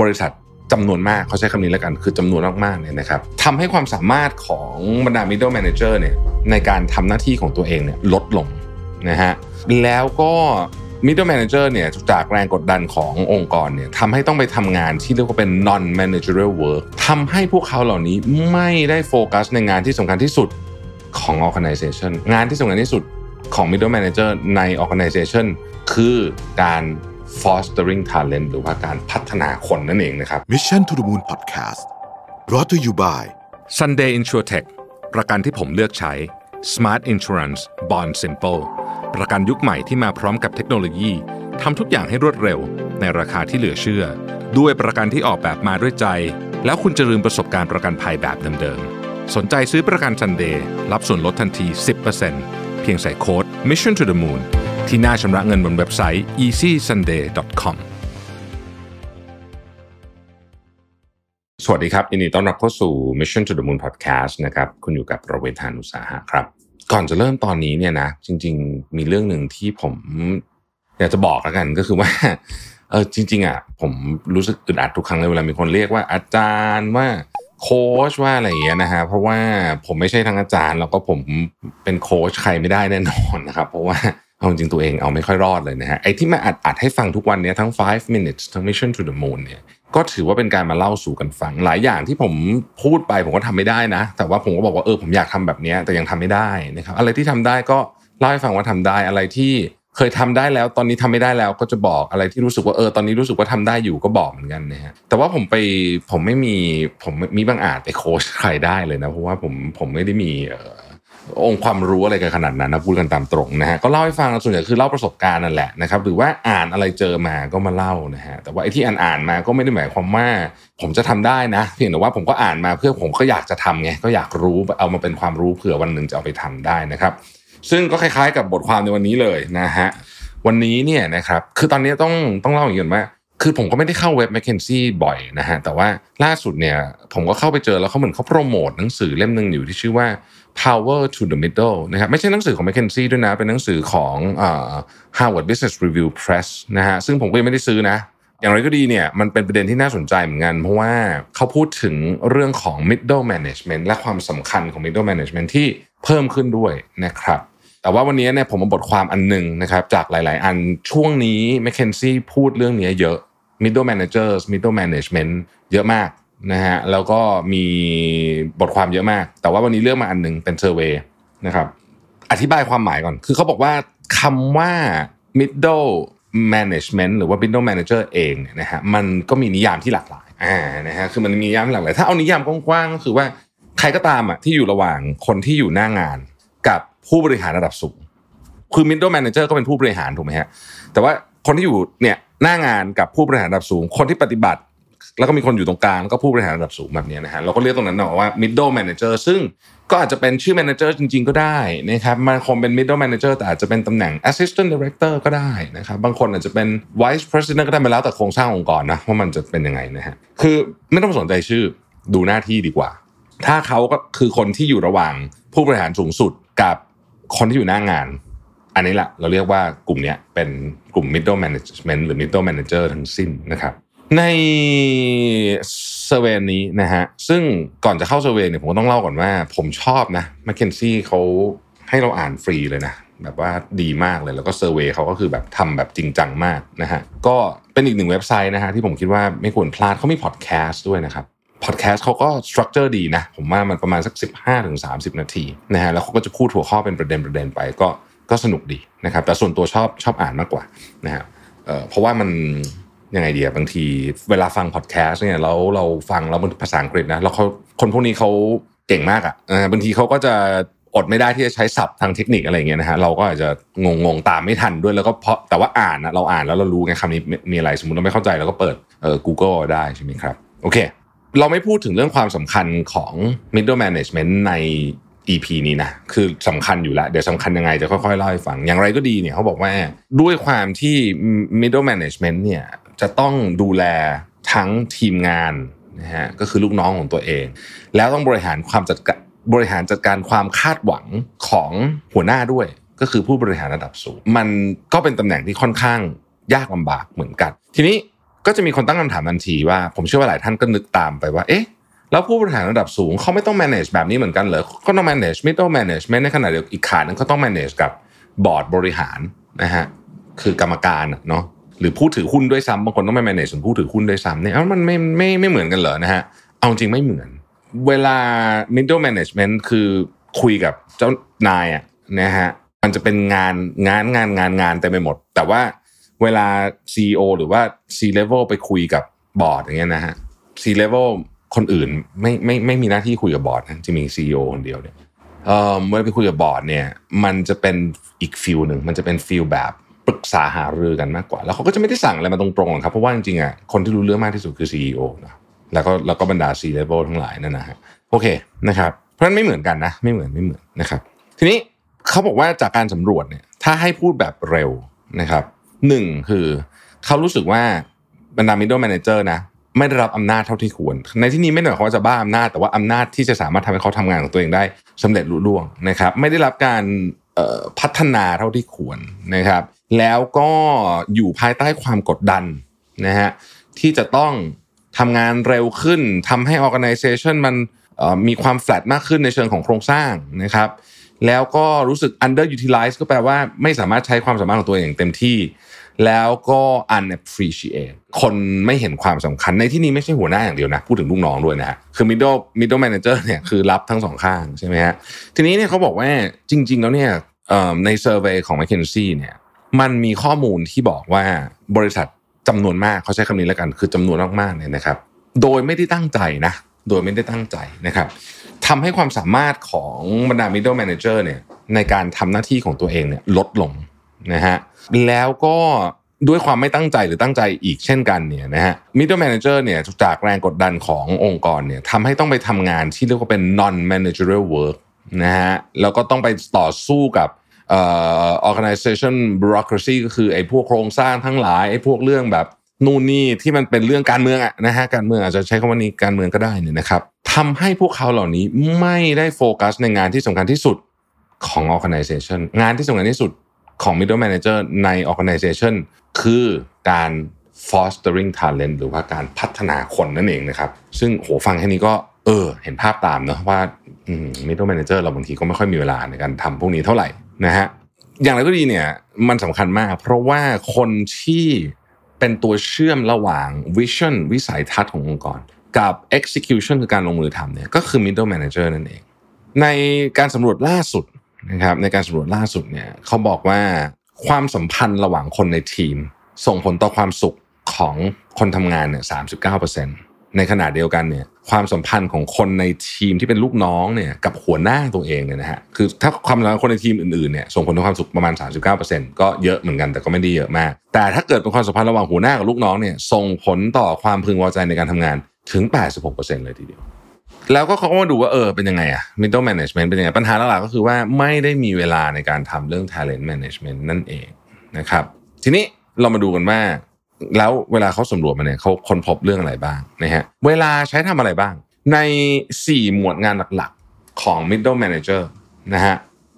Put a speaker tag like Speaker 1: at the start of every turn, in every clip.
Speaker 1: บริษัทจำนวนมากเขาใช้คำนี้แล้วกัน คือจำนวนมากๆเนี่ยนะครับทำให้ความสามารถของบรรดา middle manager เนี่ยในการทำหน้าที่ของตัวเองเนี่ยลดลงนะฮะแล้วก็ middle manager เนี่ยจากแรงกดดันขององค์กรเนี่ยทำให้ต้องไปทำงานที่เรียกว่าเป็น non managerial work ทำให้พวกเขาเหล่านี้ไม่ได้โฟกัสในงานที่สำคัญที่สุดของ organization งานที่สำคัญที่สุดของ middle manager ใน organization คือการ fostering talent หรือว่าการพัฒนาคนนั่นเองนะครับ
Speaker 2: Mission to the Moon Podcast brought to you by
Speaker 1: Sunday InsurTech ประกันที่ผมเลือกใช้ Smart Insurance Bond Simple ประกันยุคใหม่ที่มาพร้อมกับเทคโนโลยีทำทุกอย่างให้รวดเร็ว ในราคาที่เหลือเชื่อ ด้วยประกันที่ออกแบบมาด้วยใจ แล้วคุณจะลืมประสบการณ์ประกันภัยแบบเดิมๆ สนใจซื้อประกัน Sunday รับส่วนลดทันที 10%เพียงใส่โค้ด Mission to the Moon ที่หน้าชำระเงินบนเว็บไซต์ easysunday.com สวัสดีครับยินดีต้อนรับเข้าสู่ Mission to the Moon Podcast นะครับ คุณอยู่กับประเวทานุสาหะครับ ก่อนจะเริ่มตอนนี้เนี่ยนะ จริง ๆ มีเรื่องหนึ่งที่ผมอยากจะบอกแล้วกันก็คือว่าเออจริง ๆอะผมรู้สึกอึดอัดทุกครั้งเลยเวลามีคนเรียกว่าอาจารย์ว่าโค้ชว่าอะไรอย่างเงี้ยนะฮะเพราะว่าผมไม่ใช่ทั้งอาจารย์ แล้วก็ผมเป็นโค้ชใครไม่ได้แน่นอนนะครับ เพราะว่า เอาจริงตัวเองเอาไม่ค่อยรอดเลยนะฮะไอ้ที่มาอัดอัดให้ฟังทุกวันเนี้ยทั้ง 5 minutes ทั้ง mission to the moon เนี่ยก็ถือว่าเป็นการมาเล่าสู่กันฟัง หลายอย่างที่ผมพูดไปผมก็ทำไม่ได้นะ แต่ว่าผมก็บอกว่าเออผมอยากทำแบบนี้แต่ยังทำไม่ได้นะครับอะไรที่ทำได้ก็เล่าให้ฟังว่าทำได้อะไรที่เคยทำได้แล้วตอนนี้ทำไม่ได้แล้วก็จะบอกอะไรที่รู้สึกว่าเออตอนนี้รู้สึกว่าทำได้อยู่ก็บอกเหมือนกันนะฮะแต่ว่าผมไปผมไม่มีผมมีบางอาจไปโค้ชใครได้เลยนะเพราะว่าผมผมไม่ได้มีเออ องค์ความรู้อะไรกันขนาดนั้นนะพูดกันตามตรงนะฮะก็เล่าให้ฟังส่วนใหญ่คือเล่าประสบการณ์นั่นแหละนะครับหรือว่าอ่านอะไรเจอมาก็มาเล่านะฮะแต่ว่าไอ้ที่อ่านอ่านมาก็ไม่ได้หมายความว่า ผมจะทำได้นะเพียงแต่ว่าผมก็อ่านมาเพื่อผมก็อยากจะทำไงก็อยากรู้เอามาเป็นความรู้เผื่อวันหนึ่งจะเอาไปทำได้นะครับ ซึ่งก็คล้ายๆกับบทความในวันนี้เลยนะฮะวันนี้เนี่ยนะครับคือตอนนี้ต้องต้องเล่าอย่างนี้ก่อนว่า คือผมก็ไม่ได้เข้าเว็บ m c k เคนซี่บ่อยนะฮะ แต่ว่าล่าสุดเนี่ยผมก็เข้าไปเจอแล้วเขาเหมือนเขาโปรโมทหนังสือเล่มหนึ่งอยู่ที่ชื่อว่า Power to the Middle นะครับไม่ใช่หนังสือของ m c k เคนซี่ด้วยนะ เป็นหนังสือของเอ่อ Harvard Business Review Press นะฮะซึ่งผมก็ยังไม่ได้ซื้อนะ อย่างไรก็ดีเนี่ยมันเป็นประเด็นที่น่าสนใจเหมือนกัน เพราะว่าเขาพูดถึงเรื่องของ middle management และความสำคัญของ middle management ที่เพิ่มขึ้นด้วยนะครับแต่ว่าวันนี้เนี่ยผมมาบทความอันหนึ่งนะครับจากหลาย ๆ อันช่วงนี้ m c k เคนซี่พูดเรื่องนี้เยอะ middle managers middle management เยอะมากนะฮะแล้วก็มีบทความเยอะมาก แต่ว่าวันนี้เลือกมาอันหนึ่งเป็นเซอร์เวยนะครับอธิบายความหมายก่อน คือเขาบอกว่าคำว่า middle management หรือว่า middle manager เองเนี่ยนะฮะมันก็มีนิยามที่หลากหลายอ่านะฮะคือมันมีนิยามหลากหลาย ถ้าเอานิยามกว้างๆก็คือว่าใครก็ตามอะที่อยู่ระหว่างคนที่อยู่หน้างานกับผู้บริหารระดับสูง คือ middle manager ก็เป็นผู้บริหารถูกไหมฮะแต่ว่าคนที่อยู่เนี่ย หน้างานกับผู้บริหารระดับสูง คนที่ปฏิบัติ แล้วก็มีคนอยู่ตรงกลางก็ผู้บริหารระดับสูงแบบนี้นะฮะเราก็เรียกตรงนั้นว่า middle manager ซึ่งก็อาจจะเป็นชื่อ manager จริง ๆ ก็ได้นะครับมันคงเป็น middle manager แต่อาจจะเป็นตำแหน่ง assistant director ก็ได้นะครับบางคนอาจจะเป็น vice president ก็ได้มาแล้วแต่โครงสร้างองค์กรนะว่ามันจะเป็นยังไงนะฮะคือไม่ต้องสนใจชื่อดูหน้าที่ดีกว่า ถ้าเขาก็คือคนที่อยู่ระหว่างผู้บริหารสูงสุดกับคนที่อยู่หน้างาน อันนี้แหละเราเรียกว่ากลุ่มนี้เป็นกลุ่ม middle management หรือ middle manager ทั้งสิ้นนะครับในเซเวยนี้นะฮะซึ่งก่อนจะเข้าเซเวยเนี่ยผมก็ต้องเล่าก่อนว่า ผมชอบนะ m c k เคนซี่เขาให้เราอ่านฟรีเลยนะแบบว่าดีมากเลยแล้วก็เซอร์เวยเขาก็คือแบบทำแบบจริงจังมากนะฮะก็เป็นอีกหนึ่งเว็บไซต์นะฮะที่ผมคิดว่าไม่ควรพลาดเขามีพอดแคสต์ด้วยนะครับพอดแคสต์เขาก็ structure ดีนะ ผมว่ามันประมาณสัก 15-30ถึง30นาทีนะฮะแล้วเขาก็จะพูดหัวข้อเป็นประเด็นประเด็นไปก็ ก็สนุกดีนะครับ แต่ส่วนตัวชอบชอบอ่านมากกว่านะฮะเอ่อเพราะว่ามันยังไงเดียบางทีเวลาฟังพอดแคสต์เนี่ยแล้วเราฟังแล้วมันภาษาอังกฤษนะแล้วเขาคนพวกนี้เขาเก่งมากอะอ่าบางทีเขาก็จะอดไม่ได้ที่จะใช้ศัพท์ทางเทคนิคอะไรเงี้ยนะฮะเราก็อาจจะงงงๆตามไม่ทันด้วยแล้วก็เพราะแต่ว่าอ่านนะเราอ่านแล้วเรารู้ไงคำนี้มีอะไรสมมติเราไม่เข้าใจเราก็เปิดเอ่อ Google ได้ใช่ไหมครับโอเค เราไม่พูดถึงเรื่องความสำคัญของ middle management ใน EP นี้นะคือสำคัญอยู่แล้ว เดี๋ยวสำคัญยังไงจะค่อยๆเล่าให้ฟัง อย่างไรก็ดีเนี่ยเขาบอกว่าด้วยความที่ middle management เนี่ยจะต้องดูแลทั้งทีมงานนะฮะก็คือลูกน้องของตัวเอง แล้วต้องบริหารความจัดการบริหารจัดการความคาดหวังของหัวหน้าด้วย ก็คือผู้บริหารระดับสูง มันก็เป็นตำแหน่งที่ค่อนข้างยากลำบากเหมือนกัน ทีนี้ก็จะมีคนตั้งคำถามทันทีว่า ผมเชื่อว่าหลายท่านก็นึกตามไปว่า เอ๊ะ แล้วผู้บริหารระดับสูงเขาไม่ต้อง manage แบบนี้เหมือนกันเหรอก็ต้อง manage middle management ในขณะเดียวกันอีกขาหนึงเขาต้อง manage กับบอร์ดบริหารนะฮะคือกรรมการเนาะหรือผู้ถือหุ้นด้วยซ้ำบางคนต้องไป manage ส่วนผู้ถือหุ้นด้วยซ้ำเนี่ยเอ้ามันไม่ไม่ไม่เหมือนกันเหรอนะฮะเอาจริงไม่เหมือน เวลา middle management คือคุยกับเจ้านายอะนะฮะมันจะเป็นงานงานงานงานงานเต็มไปหมด แต่ว่าเวลา CEO หรือว่า C level ไปคุยกับบอร์ดอย่างเงี้ยนะฮะ C level คนอื่นไม่ไม่ไม่มีหน้าที่คุยกับบอร์ดนะจะมี CEO คนเดียวเนี่ยเอ่อเมื่อไปคุยกับบอร์ดเนี่ย มันจะเป็นอีก feel หนึ่งมันจะเป็น feel แบบปรึกษาหารือกันมากกว่า แล้วเขาก็จะไม่ได้สั่งอะไรมาตรงๆหรอกครับเพราะว่าจริงๆอะคนที่รู้เรื่องมากที่สุดคือ CEO นะแล้วก็แล้วก็บรรดา C level ทั้งหลายนั่นนะฮะโอเคนะครับเพราะฉะนั้นไม่เหมือนกันนะ ไม่เหมือนไม่เหมือนนะครับ ทีนี้เขาบอกว่าจากการสำรวจเนี่ยถ้าให้พูดแบบเร็วนะครับหนึ่งคือเขารู้สึกว่าบรรดา middle manager นะ ไม่ได้รับอำนาจเท่าที่ควร ในที่นี้ไม่ได้หมายความว่าจะบ้าอำนาจแต่ว่าอำนาจที่จะสามารถทำให้เขาทำงานของตัวเองได้สำเร็จลุล่วงนะครับ ไม่ได้รับการพัฒนาเท่าที่ควรนะครับ แล้วก็อยู่ภายใต้ความกดดันนะฮะที่จะต้องทำงานเร็วขึ้นทำให้ organization มันมีความ flat มากขึ้นในเชิงของโครงสร้างนะครับ แล้วก็รู้สึก underutilize ก็แปลว่าไม่สามารถใช้ความสามารถของตัวเองเต็มที่ แล้วก็ unappreciate คนไม่เห็นความสำคัญในที่นี้ไม่ใช่หัวหน้าอย่างเดียวนะ พูดถึงลูกน้องด้วยนะฮะคือ middle middle manager เนี่ยคือรับทั้งสองข้างใช่ไหมฮะทีนี้เนี่ยเขาบอกว่าจริง ๆ แล้วเนี่ยเอ่อใน survey ของ McKinsey เนี่ยมันมีข้อมูลที่บอกว่าบริษัทจำนวนมากเขาใช้คำนี้แล้วกัน คือจำนวนมากๆเนี่ยนะครับ โดยไม่ได้ตั้งใจนะ โดยไม่ได้ตั้งใจนะครับทำให้ความสามารถของบรรดา middle manager เนี่ยในการทำหน้าที่ของตัวเองเนี่ยลดลง นะฮะแล้วก็ด้วยความไม่ตั้งใจหรือตั้งใจอีกเช่นกันเนี่ยนะฮะ middle manager เนี่ยจากแรงกดดันขององค์กรเนี่ยทำให้ต้องไปทำงานที่เรียกว่าเป็น non managerial work นะฮะแล้วก็ต้องไปต่อสู้กับเอ่อ organization bureaucracy ก็คือไอ้พวกโครงสร้างทั้งหลายไอ้พวกเรื่องแบบนู่นนี่ที่มันเป็นเรื่องการเมืองอะนะฮะการเมืองอาจจะใช้คำว่านี้การเมืองก็ได้เนี่ยนะครับทำให้พวกเขาเหล่านี้ไม่ได้โฟกัสในงานที่สำคัญที่สุดของ organization งานที่สำคัญที่สุด ของ middle manager ใน organization คือการ fostering talent หรือว่าการพัฒนาคนนั่นเองนะครับ ซึ่งโหฟังแค่นี้ก็เออ เห็นภาพตามเนอะว่า middle manager เราบางทีก็ไม่ค่อยมีเวลาในการทำพวกนี้เท่าไหร่นะฮะอย่างไรก็ดีเนี่ยมันสำคัญมาก เพราะว่าคนที่เป็นตัวเชื่อมระหว่าง vision วิสัยทัศน์ขององค์กร กับ execution คือการลงมือทำเนี่ยก็คือ middle manager นั่นเอง ในการสำรวจล่าสุด นะครับในการสำรวจล่าสุดเนี่ยเขาบอกว่าความสัมพันธ์ระหว่างคนในทีม ส่งผลต่อความสุขของคนทำงานเนี่ย39%ในขณะเดียวกันเนี่ยความสัมพันธ์ของคนในทีมที่เป็นลูกน้องเนี่ยกับหัวหน้าตัวเองเนี่ยนะฮะคือถ้าความสัมพันธ์คนในทีมอื่นๆเนี่ยส่งผลต่อความสุขประมาณ 39%ก็เยอะเหมือนกันแต่ก็ไม่ได้เยอะมาก แต่ถ้าเกิดเป็นความสัมพันธ์ระหว่างหัวหน้ากับลูกน้องเนี่ยส่งผลต่อความพึงพอใจในการทำงานถึง 86%เลยทีเดียว แล้วก็เขาก็มาดูว่าเออเป็นยังไงอะ middle management เป็นยังไง ปัญหาหลักๆก็คือว่าไม่ได้มีเวลาในการทำเรื่อง talent management นั่นเองนะครับ ทีนี้เรามาดูกันว่า แล้วเวลาเขาสำรวจมาเนี่ยเขาค้นพบเรื่องอะไรบ้างนะฮะเวลาใช้ทำอะไรบ้าง ใน 4 หมวดงานหลักๆของ middle manager นะฮะ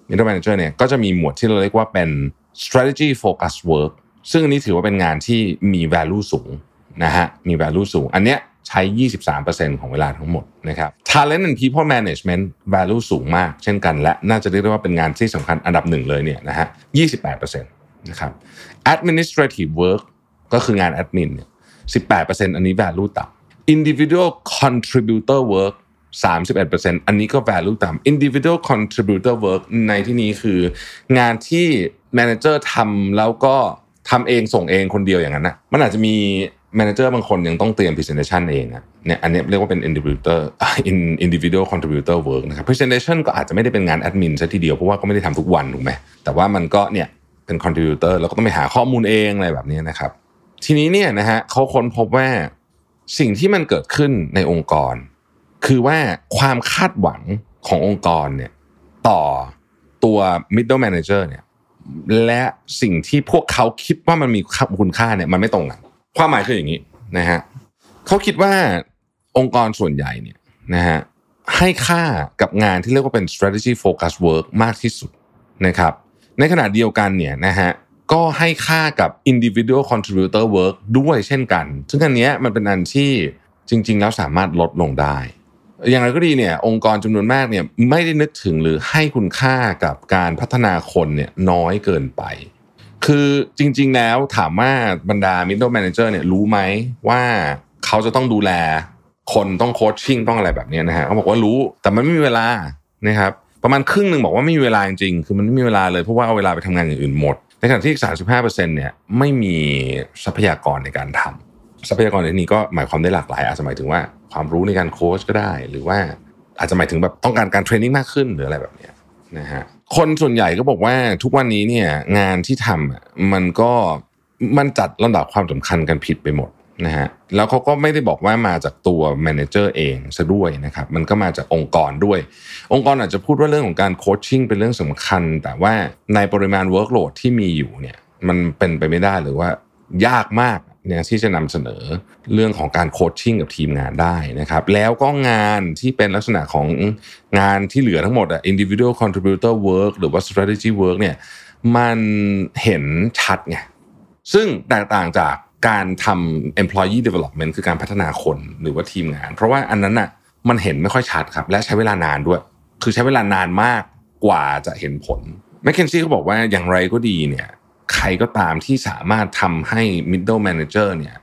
Speaker 1: middle manager เนี่ยก็จะมีหมวดที่เราเรียกว่าเป็น strategy focus work ซึ่งอันนี้ถือว่าเป็นงานที่มี value สูงนะฮะมี value สูง อันเนี้ย ใช้ 23%ของเวลาทั้งหมดนะครับ talent and people management value สูงมาก เช่นกัน และน่าจะเรียกได้ว่าเป็นงานที่สำคัญอันดับหนึ่งเลยเนี่ยนะฮะ 28%นะครับ administrative work ก็คืองาน admin เนี่ย 18%อันนี้ value ต่ำ individual contributor work 31%อันนี้ก็ value ต่ำ individual contributor work ในที่นี้คืองานที่ manager ทำแล้วก็ทำเองส่งเองคนเดียวอย่างนั้นนะมันอาจจะมี manager บางคนยังต้องเตรียม presentation เองอะเนี่ยอันนี้เรียกว่าเป็น individual individual contributor work นะครับ presentation ก็อาจจะไม่ได้เป็นงาน admin ซะทีเดียวเพราะว่าก็ไม่ได้ทำทุกวันถูกไหมแต่ว่ามันก็เนี่ยเป็น contributor แล้วก็ต้องไปหาข้อมูลเองอะไรแบบนี้นะครับ ทีนี้เนี่ยนะฮะเขาค้นพบว่าสิ่งที่มันเกิดขึ้นในองค์กร คือว่าความคาดหวังขององค์กรเนี่ยต่อตัว middle manager เนี่ยและสิ่งที่พวกเขาคิดว่ามันมีคุณค่าเนี่ยมันไม่ตรงกัน ความหมายคืออย่างนี้นะฮะเขาคิดว่าองค์กรส่วนใหญ่เนี่ยนะฮะให้ค่ากับงานที่เรียกว่าเป็น strategy focus work มากที่สุดนะครับ ในขณะเดียวกันเนี่ยนะฮะก็ให้ค่ากับ individual contributor work ด้วยเช่นกัน ซึ่งอันนี้มันเป็นอันที่จริง ๆ แล้วสามารถลดลงได้ อย่างไรก็ดีเนี่ยองค์กรจำนวนมากเนี่ยไม่ได้นึกถึงหรือให้คุณค่ากับการพัฒนาคนเนี่ยน้อยเกินไป คือจริง ๆ แล้วถามว่าบรรดา middle manager เนี่ยรู้ไหมว่าเขาจะต้องดูแล คนต้องโคชชิ่งต้องอะไรแบบนี้นะฮะเขาบอกว่ารู้แต่มันไม่มีเวลานะครับประมาณครึ่งหนึ่งบอกว่าไม่มีเวลาจริงๆคือมันไม่มีเวลาเลยเพราะว่าเอาเวลาไปทำงานอย่างอื่นหมด ในขณะที่อีก35%เนี่ยไม่มีทรัพยากรในการทำทรัพยากรในนี้ก็หมายความได้หลากหลายอาจจะหมายถึงว่าความรู้ในการโค้ชก็ได้ หรือว่าอาจจะหมายถึงแบบต้องการการเทรนนิ่งมากขึ้นหรืออะไรแบบนี้นะฮะ คนส่วนใหญ่ก็บอกว่าทุกวันนี้เนี่ยงานที่ทำมันก็มันจัดลำดับความสำคัญกันผิดไปหมดนะฮะแล้วเขาก็ไม่ได้บอกว่ามาจากตัว manager เองซะด้วยนะครับมันก็มาจากองค์กรด้วย องค์กรอาจจะพูดว่าเรื่องของการ coaching เป็นเรื่องสำคัญ แต่ว่าในปริมาณ workload ที่มีอยู่เนี่ยมันเป็นไปไม่ได้หรือว่ายากมาก เนี่ยที่จะนำเสนอเรื่องของการ coaching กับทีมงานได้นะครับ แล้วก็งานที่เป็นลักษณะของงานที่เหลือทั้งหมดอะ individual contributor work หรือว่า strategy work เนี่ยมันเห็นชัดไงซึ่งแตกต่างจากการทำ employee development คือการพัฒนาคนหรือว่าทีมงาน เพราะว่าอันนั้นน่ะมันเห็นไม่ค่อยชัดครับ และใช้เวลานานด้วย คือใช้เวลานานมากกว่าจะเห็นผลแมคเคนซี่เขาบอกว่าอย่างไรก็ดีเนี่ย ใครก็ตามที่สามารถทำให้ middle manager เนี่ย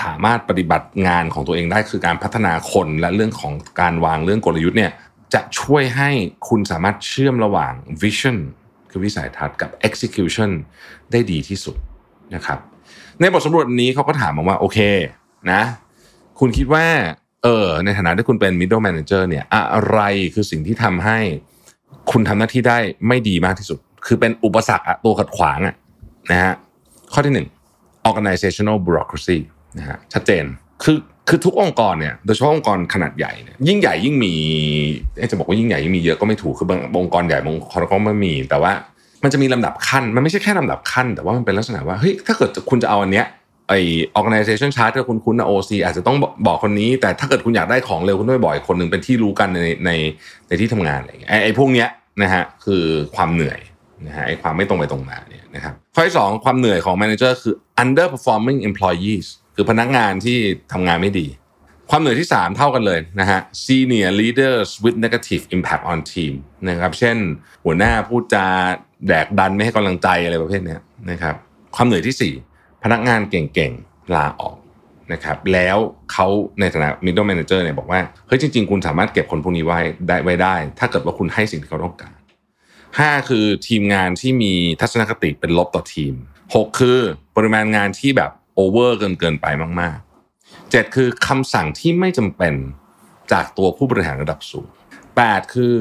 Speaker 1: สามารถปฏิบัติงานของตัวเองได้คือการพัฒนาคนและเรื่องของการวางเรื่องกลยุทธ์เนี่ยจะช่วยให้คุณสามารถเชื่อมระหว่าง vision คือวิสัยทัศน์กับ execution ได้ดีที่สุดนะครับ ในบทสำรวจนี้เขาก็ถามมาว่าโอเคนะคุณคิดว่าเออในฐานะที่คุณเป็น middle manager เนี่ยอะไรคือสิ่งที่ทำให้คุณทำหน้าที่ได้ไม่ดีมากที่สุด คือเป็นอุปสรรคอะตัวขัดขวางอะ นะฮะข้อที่หนึ่ง organizational bureaucracy นะฮะชัดเจนคือคือทุกองค์กรเนี่ยโดยเฉพาะองค์กรขนาดใหญ่เนี่ยยิ่งใหญ่ยิ่งมีจะบอกว่ายิ่งใหญ่ยิ่งมีเยอะก็ไม่ถูกคือบางองค์กรใหญ่บางองค์กรก็ไม่มี แต่ว่ามันจะมีลำดับขั้น มันไม่ใช่แค่ลำดับขั้น แต่ว่ามันเป็นลักษณะว่าเฮ้ยถ้าเกิดคุณจะเอาอันเนี้ยไอ organization chart ที่คุณคุ้นนะ OC อาจจะต้องบอกคนนี้ แต่ถ้าเกิดคุณอยากได้ของเร็วคุณต้องไปบอกคนหนึ่งเป็นที่รู้กันในในในที่ทำงานอะไรอย่างเงี้ยไอไอพวกเนี้ยนะฮะคือความเหนื่อยนะฮะไอความไม่ตรงไปตรงมาเนี่ยนะครับ ข้อที่สองความเหนื่อยของ manager คือ underperforming employees คือพนักงานที่ทำงานไม่ดี ความเหนื่อยที่ 3 เท่ากันเลยนะฮะ senior leaders with negative impact on team นะครับ เช่น หัวหน้าพูดจาแดกดันไม่ให้กำลังใจอะไรประเภทนี้นะครับ ความเหนื่อยที่ 4 พนักงานเก่งๆ ลาออกนะครับแล้วเขาในฐานะ middle manager เนี่ยบอกว่า เฮ้ยจริง ๆ คุณสามารถเก็บคนพวกนี้ไว้ได้ไว้ได้ ถ้าเกิดว่าคุณให้สิ่งที่เขาต้องการ 5คือทีมงานที่มีทัศนคติเป็นลบต่อทีม6คือปริมาณงานที่แบบโอเวอร์เกินเกินไปมากๆ7คือคำสั่งที่ไม่จำเป็นจากตัวผู้บริหารระดับสูง8คือ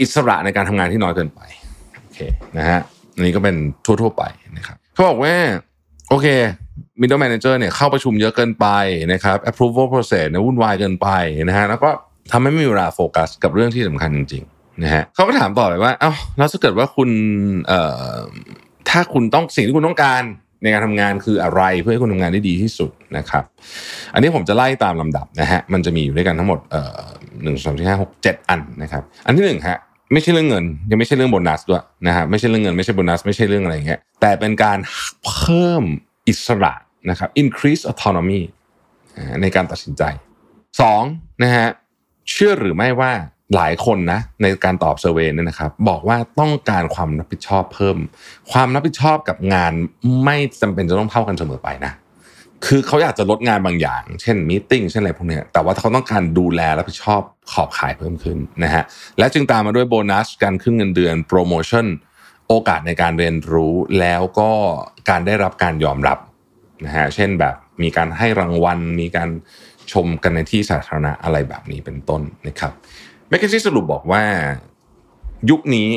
Speaker 1: อิสระในการทำงานที่น้อยเกินไปโอเคนะฮะอันนี้ก็เป็นทั่วๆไปนะครับเขาบอกว่าโอเค middle manager เนี่ยเข้าประชุมเยอะเกินไปนะครับ approval process เนี่ยวุ่นวายเกินไปนะฮะแล้วก็ทำให้ไม่มีเวลาโฟกัสกับเรื่องที่สำคัญจริงๆ นะฮะเขาก็ถามต่อไปว่าเอ้าแล้วถ้าเกิดว่าคุณเอ่อถ้าคุณต้องสิ่งที่คุณต้องการในการทำงานคืออะไรเพื่อให้คุณทำงานได้ดีที่สุดนะครับ อันนี้ผมจะไล่ตามลำดับนะฮะมันจะมีอยู่ด้วยกันทั้งหมดเอ่อหนึ่งสองสี่ห้าหกเจ็ดอันนะครับ อันที่หนึ่งฮะไม่ใช่เรื่องเงิน ยังไม่ใช่เรื่องโบนัสด้วยนะฮะไม่ใช่เรื่องเงินไม่ใช่โบนัสไม่ใช่เรื่องอะไรเงี้ยแต่เป็นการเพิ่มอิสระนะครับ increase autonomy ในการตัดสินใจสองนะฮะเชื่อหรือไม่ว่า หลายคนนะในการตอบ survey เนี่ยนะครับ บอกว่าต้องการความรับผิดชอบเพิ่ม ความรับผิดชอบกับงานไม่จำเป็นจะต้องเท่ากันเสมอไปนะคือเขาอยากจะลดงานบางอย่าง เช่น meeting เช่นอะไรพวกนี้แต่ว่าเขาต้องการดูแลรับผิดชอบขอบข่ายเพิ่มขึ้นนะฮะและจึงตามมาด้วยโบนัสการขึ้นเงินเดือนโปรโมชั่นโอกาสในการเรียนรู้แล้วก็การได้รับการยอมรับนะฮะเช่นแบบมีการให้รางวัลมีการชมกันในที่สาธารณะอะไรแบบนี้เป็นต้นนะครับ แมคเคนซี่สรุปบอกว่ายุคนี้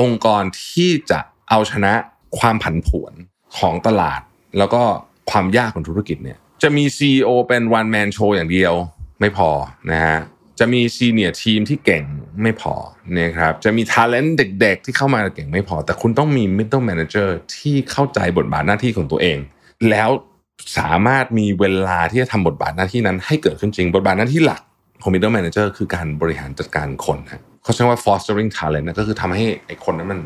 Speaker 1: องค์กรที่จะเอาชนะความผันผวนของตลาด แล้วก็ความยากของธุรกิจเนี่ยจะมี CEO เป็น one man show อย่างเดียวไม่พอนะฮะจะมีซีเนียร์ทีมที่เก่งไม่พอนะครับจะมี talent เด็ก ๆ ที่เข้ามาเก่งไม่พอ แต่คุณต้องมี middle manager ที่เข้าใจบทบาทหน้าที่ของตัวเอง แล้วสามารถมีเวลาที่จะทำบทบาทหน้าที่นั้นให้เกิดขึ้นจริง บทบาทหน้าที่หลัก ของ middle manager คือการบริหารจัดการคนนะเขาใช้ว่า fostering talent นะก็คือทำให้ไอ้คนนั้นมัน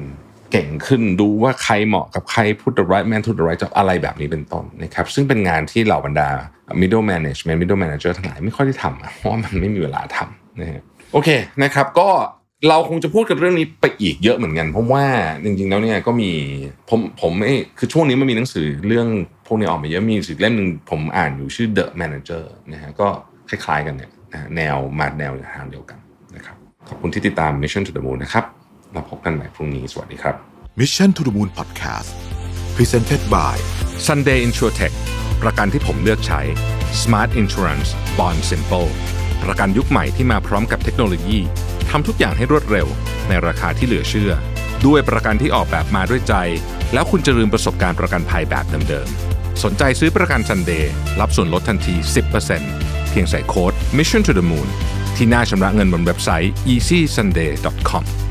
Speaker 1: เก่งขึ้นดูว่าใครเหมาะกับใคร put the right man to the right job อะไรแบบนี้เป็นต้นนะครับซึ่งเป็นงานที่เหล่าบรรดา middle management middle manager ทั้งหลายไม่ค่อยได้ทำเพราะมันไม่มีเวลาทำนะฮะโอเคนะครับก็เราคงจะพูดกันเรื่องนี้ไปอีกเยอะเหมือนกันเพราะว่าจริงๆแล้วเนี่ยก็มีผมผมไม่คือช่วงนี้มันมีหนังสือเรื่องพวกนี้ออกมาเยอะมีหนังสือเล่มหนึ่งผมอ่านอยู่ชื่อ The Manager นะฮะก็คล้ายๆกันเนี่ย แนวมาแนวทางเดียวกันนะครับขอบคุณที่ติดตาม Mission to the Moon นะครับเราพบกันใหม่พรุ่งนี้ สวัสดีครับ
Speaker 2: Mission to the Moon Podcast Presented by
Speaker 1: Sunday InsurTech ประกันที่ผมเลือกใช้ Smart Insurance Bond Simple ประกันยุคใหม่ที่มาพร้อมกับเทคโนโลยีทำทุกอย่างให้รวดเร็ว ในราคาที่เหลือเชื่อ ด้วยประกันที่ออกแบบมาด้วยใจ แล้วคุณจะลืมประสบการณ์ประกันภัยแบบเดิมๆ สนใจซื้อประกัน Sunday รับส่วนลดทันที 10%เพียงใส่โค้ด Mission to the Moon ที่หน้าชำระเงินบนเว็บไซต์ easysunday.com